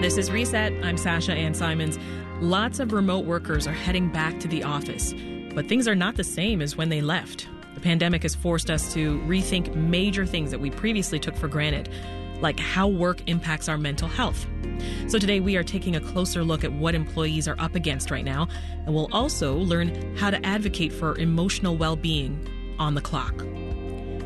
This is Reset. I'm Sasha Ann Simons. Lots of remote workers are heading back to the office, but things are not the same as when they left. The pandemic has forced us to rethink major things that we previously took for granted, like how work impacts our mental health. So today we are taking a closer look at what employees are up against right now, and we'll also learn how to advocate for emotional well-being on the clock.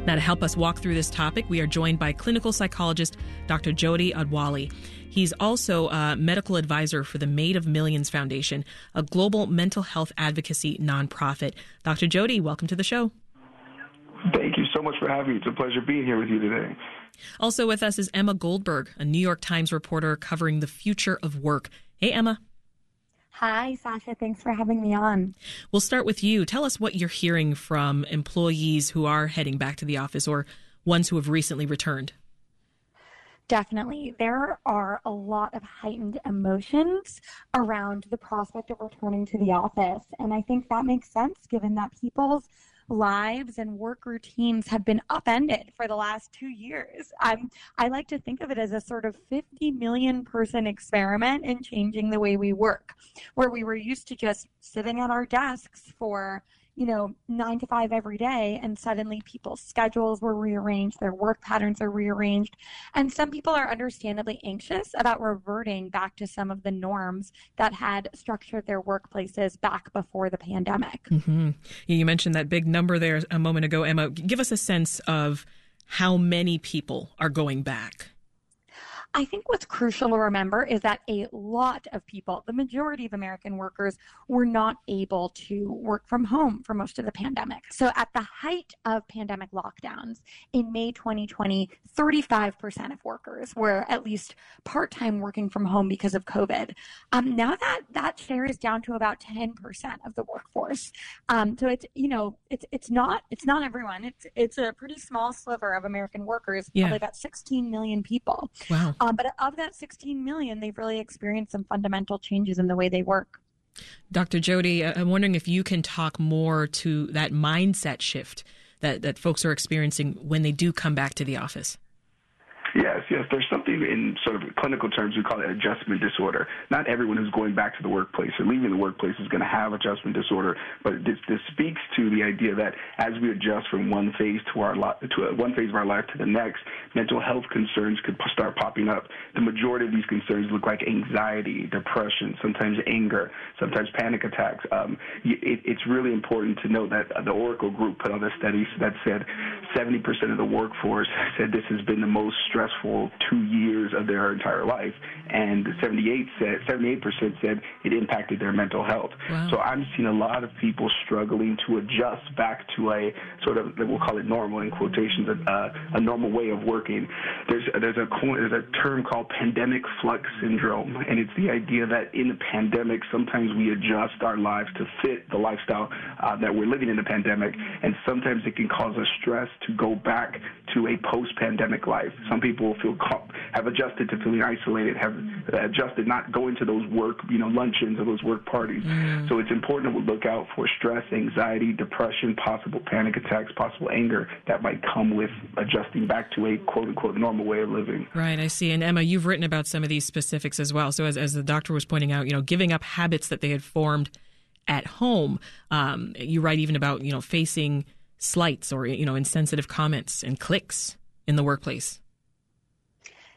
Now, to help us walk through this topic, we are joined by clinical psychologist Dr. Jody Adewale. He's also a medical advisor for the Made of Millions Foundation, a global mental health advocacy nonprofit. Dr. Jody, welcome to the show. Thank you so much for having me. It's a pleasure being here with you today. Also with us is Emma Goldberg, a New York Times reporter covering the future of work. Hey, Emma. Hi, Sasha. Thanks for having me on. We'll start with you. Tell us what you're hearing from employees who are heading back to the office or ones who have recently returned. Definitely. There are a lot of heightened emotions around the prospect of returning to the office. And I think that makes sense given that people's lives and work routines have been upended for the last two years. I like to think of it as a sort of 50 million person experiment in changing the way we work, where we were used to just sitting at our desks for you know, nine to five every day, and suddenly people's schedules were rearranged, their work patterns are rearranged. And some people are understandably anxious about reverting back to some of the norms that had structured their workplaces back before the pandemic. Mm-hmm. You mentioned that big number there a moment ago, Emma. Give us a sense of how many people are going back. I think what's crucial to remember is that a lot of people, the majority of American workers, were not able to work from home for most of the pandemic. So at the height of pandemic lockdowns in May 2020, 35% of workers were at least part-time working from home because of COVID. Um, now that that share is down to about 10% of the workforce. Um, so it's you know it's it's not it's not everyone. It's it's a pretty small sliver of American workers, yeah. probably about 16 million people. Wow. Um, but of that 16 million, they've really experienced some fundamental changes in the way they work. Dr. Jody, I'm wondering if you can talk more to that mindset shift that, that folks are experiencing when they do come back to the office. Yes, yes. There's something in sort of clinical terms we call it adjustment disorder. Not everyone who's going back to the workplace or leaving the workplace is going to have adjustment disorder, but this, this speaks to the idea that as we adjust from one phase to our li- to one phase of our life to the next, mental health concerns could start popping up. The majority of these concerns look like anxiety, depression, sometimes anger, sometimes panic attacks. Um, it, it's really important to note that the Oracle Group put out a study that said 70% of the workforce said this has been the most stressful two years of their entire life, and 78 said 78 percent said it impacted their mental health. Wow. So I'm seeing a lot of people struggling to adjust back to a sort of we'll call it normal in quotations a, a normal way of working. There's there's a there's a term called pandemic flux syndrome, and it's the idea that in the pandemic sometimes we adjust our lives to fit the lifestyle uh, that we're living in the pandemic, and sometimes it can cause us stress to go back to a post-pandemic life. Some people people feel have adjusted to feeling isolated, have adjusted not going to those work, you know, luncheons or those work parties. Mm. So it's important to look out for stress, anxiety, depression, possible panic attacks, possible anger that might come with adjusting back to a quote unquote normal way of living. Right, I see. And Emma, you've written about some of these specifics as well. So as, as the doctor was pointing out, you know, giving up habits that they had formed at home. Um, you write even about, you know, facing slights or, you know, insensitive comments and clicks in the workplace.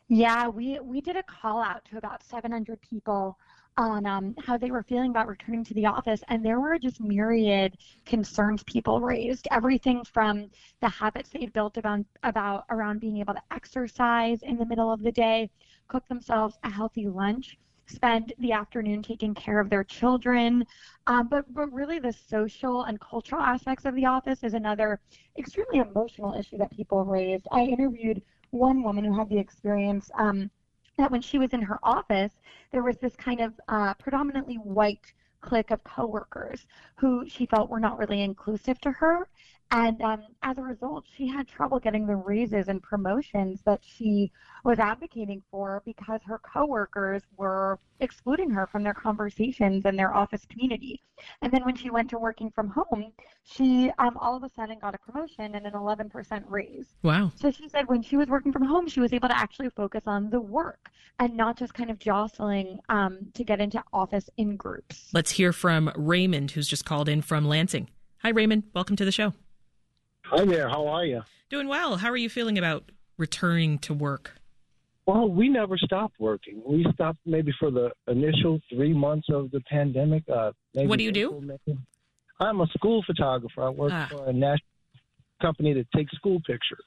Yeah, we we did a call out to about 700 people on um, how they were feeling about returning to the office, and there were just myriad concerns people raised. Everything from the habits they'd built about about around being able to exercise in the middle of the day, cook themselves a healthy lunch, spend the afternoon taking care of their children. Um, but, but really, the social and cultural aspects of the office is another extremely emotional issue that people raised. I interviewed one woman who had the experience um, that when she was in her office, there was this kind of uh, predominantly white clique of coworkers who she felt were not really inclusive to her And um, as a result, she had trouble getting the raises and promotions that she was advocating for because her coworkers were excluding her from their conversations and their office community. And then when she went to working from home, she um, all of a sudden got a promotion and an 11% raise. Wow. So she said when she was working from home, she was able to actually focus on the work and not just kind of jostling um, to get into office in groups. Let's hear from Raymond, who's just called in from Lansing. Hi, Raymond. Welcome to the show. Hi there. How are you? Doing well. How are you feeling about returning to work? Well, we never stopped working. We stopped maybe for the initial three months of the pandemic. Uh, what do you do? I'm a school photographer. I work ah. for a national company that takes school pictures.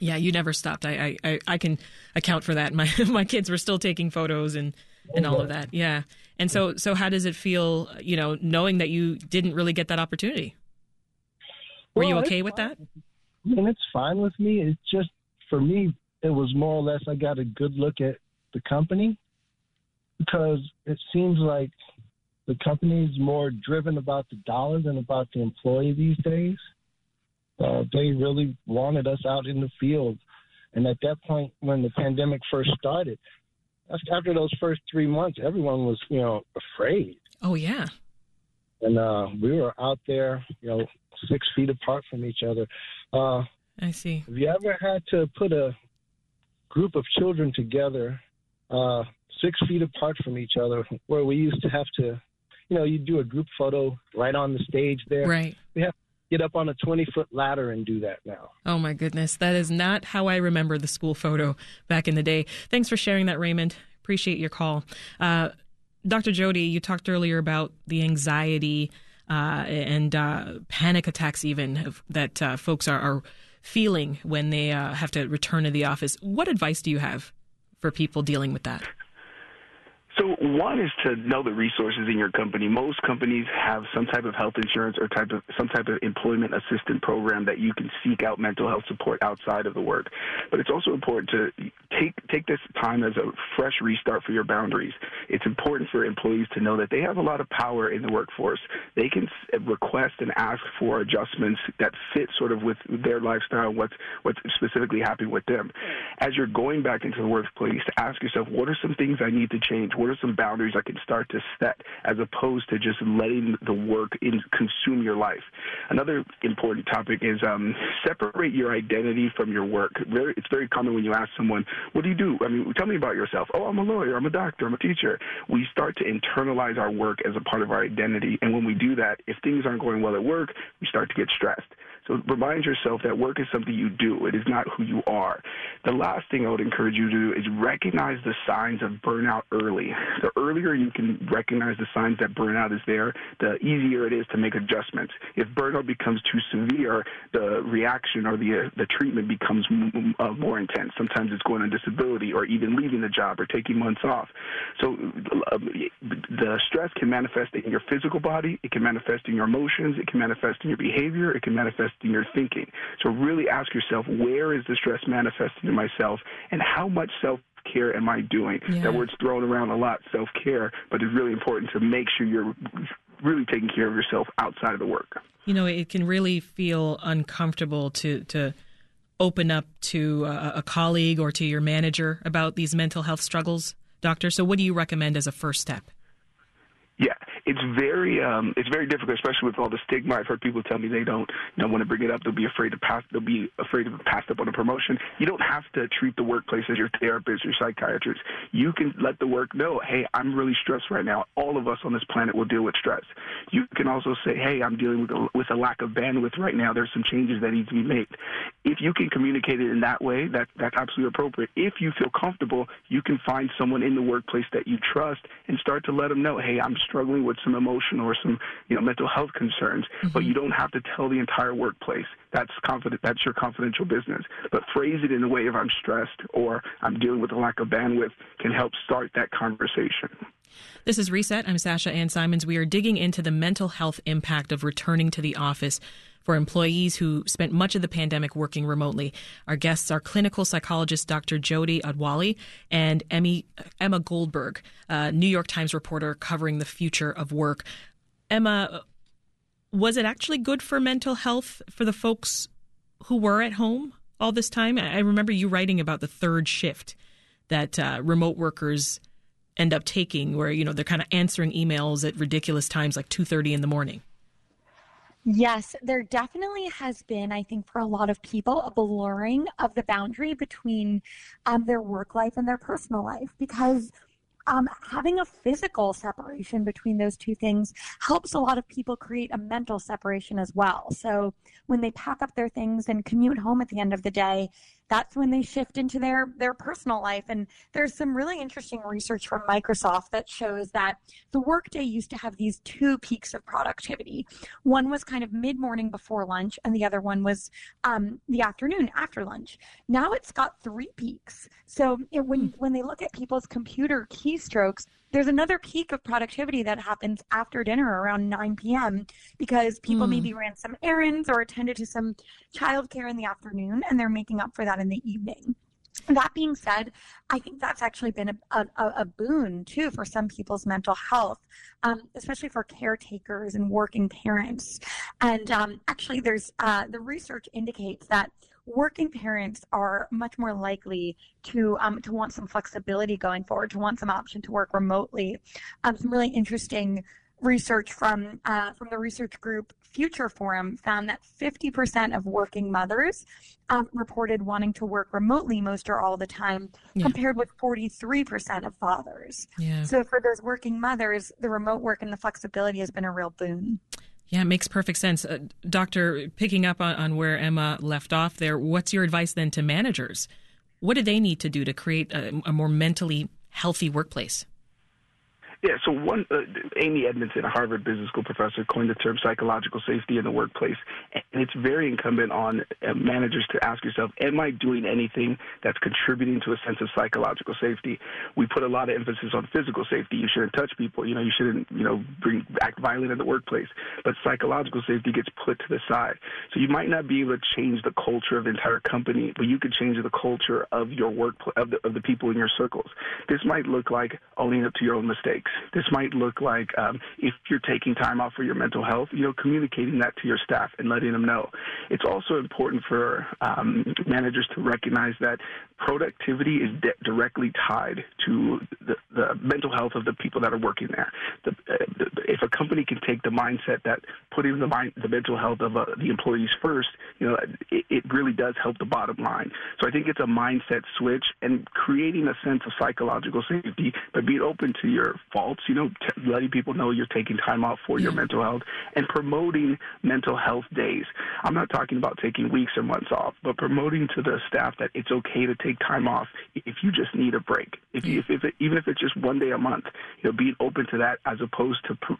Yeah, you never stopped. I, I, I can account for that. My my kids were still taking photos and, and all of that. Yeah. And so so how does it feel, you know, knowing that you didn't really get that opportunity? Were well, you okay with that? I mean, it's fine with me. It's just for me, it was more or less I got a good look at the company because it seems like the company is more driven about the dollar than about the employee these days. Uh, they really wanted us out in the field. And at that point, when the pandemic first started, after those first three months, everyone was, you know, afraid. Oh, yeah. And uh, we were out there, you know, six feet apart from each other. Uh, I see. Have you ever had to put a group of children together, uh, six feet apart from each other, where we used to have to, you know, you do a group photo right on the stage there. Right. We have to get up on a 20 foot ladder and do that now. Oh my goodness. That is not how I remember the school photo back in the day. Thanks for sharing that, Raymond. Appreciate your call. Uh, Dr. Jody, you talked earlier about the anxiety and uh, panic attacks, even that uh, folks are, are, feeling when they uh, have to return to the office. What advice do you have for people dealing with that? So one is to know the resources in your company. Most companies have some type of health insurance or type of some type of employment assistance program that you can seek out mental health support outside of the work. But it's also important to take take this time as a fresh restart for your boundaries. It's important for employees to know that they have a lot of power in the workforce. They can request and ask for adjustments that fit sort of with their lifestyle, what's what's specifically happening with them. As you're going back into the workplace, ask yourself, what are some things I need to change? What are some boundaries I can start to set as opposed to just letting the work in, consume your life? Another important topic is um, separate your identity from your work. It's very common when you ask someone, what do you do? I mean, tell me about yourself. Oh, I'm a lawyer, I'm a doctor, I'm a teacher. We start to internalize our work as a part of our identity. And when we do that, if things aren't going well at work, we start to get stressed. So remind yourself that work is something you do. It is not who you are. The last thing I would encourage you to do is recognize the signs of burnout early. The earlier you can recognize the signs that burnout is there, the easier it is to make adjustments. If burnout becomes too severe, the reaction or the uh, the treatment becomes m- uh, more intense. Sometimes it's going on disability or even leaving the job or taking months off. So uh, the stress can manifest in your physical body, it can manifest in your emotions, it can manifest in your behavior, it can manifest in your thinking. So really ask yourself, where is the stress manifesting in myself, and how much self care am I doing? Yeah. That word's thrown around a lot, self care, but it's really important to make sure you're really taking care of yourself outside of the work. You know, it can really feel uncomfortable to to open up to a, a colleague or to your manager about these mental health struggles, doctor. So, what do you recommend as a first step? It's very um, it's very difficult, especially with all the stigma. I've heard people tell me they don't know want to bring it up. They'll be afraid to pass. They'll be afraid to pass up on a promotion. You don't have to treat the workplace as your therapist or psychiatrist. You can let the work know, hey, I'm really stressed right now. All of us on this planet will deal with stress. You can also say, hey, I'm dealing with a, with a lack of bandwidth right now. There's some changes that need to be made. If you can communicate it in that way, that that's absolutely appropriate. If you feel comfortable, you can find someone in the workplace that you trust and start to let them know, hey, I'm struggling with some emotional or some you know mental health concerns, mm-hmm. but you don't have to tell the entire workplace. That's confident. That's your confidential business. But phrase it in a way of I'm stressed or I'm dealing with a lack of bandwidth can help start that conversation. This is Reset. I'm Sasha Ann Simons. We are digging into the mental health impact of returning to the office for employees who spent much of the pandemic working remotely. Our guests are clinical psychologist Dr. Jody Adewale and Emmy, Emma Goldberg, a New York Times reporter covering the future of work. Emma, Was it actually good for mental health for the folks who were at home all this time? I remember you writing about the third shift that uh, remote workers end up taking, where you know they're kind of answering emails at ridiculous times, like two thirty in the morning. Yes, there definitely has been, I think, for a lot of people, a blurring of the boundary between um, their work life and their personal life because um, having a physical separation between those two things helps a lot of people create a mental separation as well. So when they pack up their things and commute home at the end of the day, that's when they shift into their their personal life. And there's some really interesting research from Microsoft that shows that the workday used to have these two peaks of productivity. One was kind of mid-morning before lunch and the other one was um, the afternoon after lunch. Now it's got three peaks. So it, when when they look at people's computer keystrokes there's another peak of productivity that happens after dinner around 9 p.m. because people mm. maybe ran some errands or attended to some childcare in the afternoon and they're making up for that in the evening. That being said, I think that's actually been a, a, a boon too for some people's mental health, um, especially for caretakers and working parents. And um, actually, there's uh, the research indicates that working parents are much more likely to um, to want some flexibility going forward, to want some option to work remotely. Um, some really interesting research from uh, from the research group Future Forum found that 50% of working mothers um, reported wanting to work remotely most or all the time, yeah. compared with 43% of fathers. Yeah. So for those working mothers, the remote work and the flexibility has been a real boon. Yeah, it makes perfect sense. Uh, doctor, picking up on, on where Emma left off there, what's your advice then to managers? What do they need to do to create a, a more mentally healthy workplace? Yeah, so one, uh, Amy Edmondson, a Harvard Business School professor, coined the term psychological safety in the workplace. And it's very incumbent on uh, managers to ask yourself, am I doing anything that's contributing to a sense of psychological safety? We put a lot of emphasis on physical safety. You shouldn't touch people. You know, you shouldn't, you know, bring, act violent in the workplace. But psychological safety gets put to the side. So you might not be able to change the culture of the entire company, but you could change the culture of your work, of the, of the people in your circles. This might look like owning up to your own mistakes mistakes. This might look like um, if you're taking time off for your mental health, you know, communicating that to your staff and letting them know. It's also important for um, managers to recognize that productivity is de- directly tied to the, the, mental health of the people that are working there. The, uh, the, if a company can take the mindset that putting the mind, the mental health of uh, the employees first, you know, it, it really does help the bottom line. So I think it's a mindset switch and creating a sense of psychological safety, but being open to your faults, you know, t- letting people know you're taking time off for your mental health and promoting mental health days. I'm not talking about taking weeks or months off, but promoting to the staff that it's okay to take time off if you just need a break. If, you, if, if it, even if it's just one day a month, you know, being open to that as opposed to pr-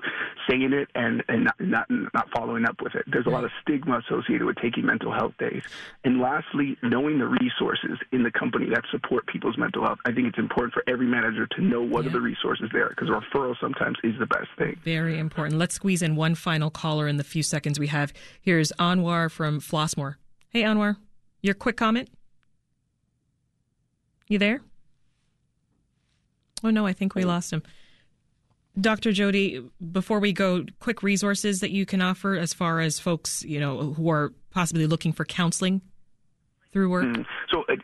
saying it and, and not, not, not following up with it. There's a lot of stigma associated with taking mental health days. And lastly, knowing the resources in the company that support people's mental health. I think it's important for every manager to know what yeah. are the resources there because referral sometimes is the best thing. Very important. Let's squeeze in one final caller in the few seconds we have. Here's Anwar from Flossmoor. Hey, Anwar, your quick comment? You there? Oh, no, I think we lost him. Dr. Jody, before we go, quick resources that you can offer as far as folks, you know, who are possibly looking for counseling through work? Mm. So, uh,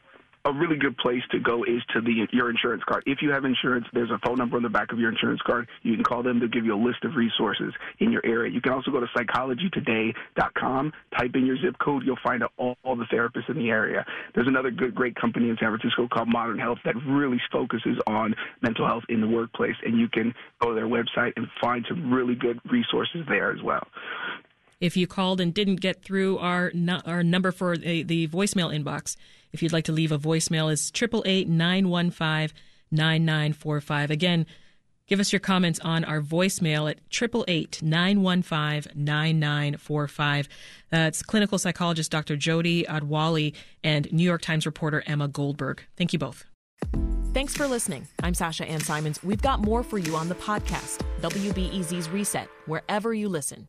a really good place to go is to the your insurance card. If you have insurance, there's a phone number on the back of your insurance card. You can call them. They'll give you a list of resources in your area. You can also go to psychologytoday.com, type in your zip code. You'll find all, all the therapists in the area. There's another good, great company in San Francisco called Modern Health that really focuses on mental health in the workplace, and you can go to their website and find some really good resources there as well. If you called and didn't get through our our number for the, the voicemail inbox, if you'd like to leave a voicemail, is triple eight nine one five nine nine four five. Again, give us your comments on our voicemail at triple eight nine one five nine nine four five. That's clinical psychologist Dr. Jody Adewale and New York Times reporter Emma Goldberg. Thank you both. Thanks for listening. I'm Sasha Ann Simons. We've got more for you on the podcast, WBEZ's Reset, wherever you listen.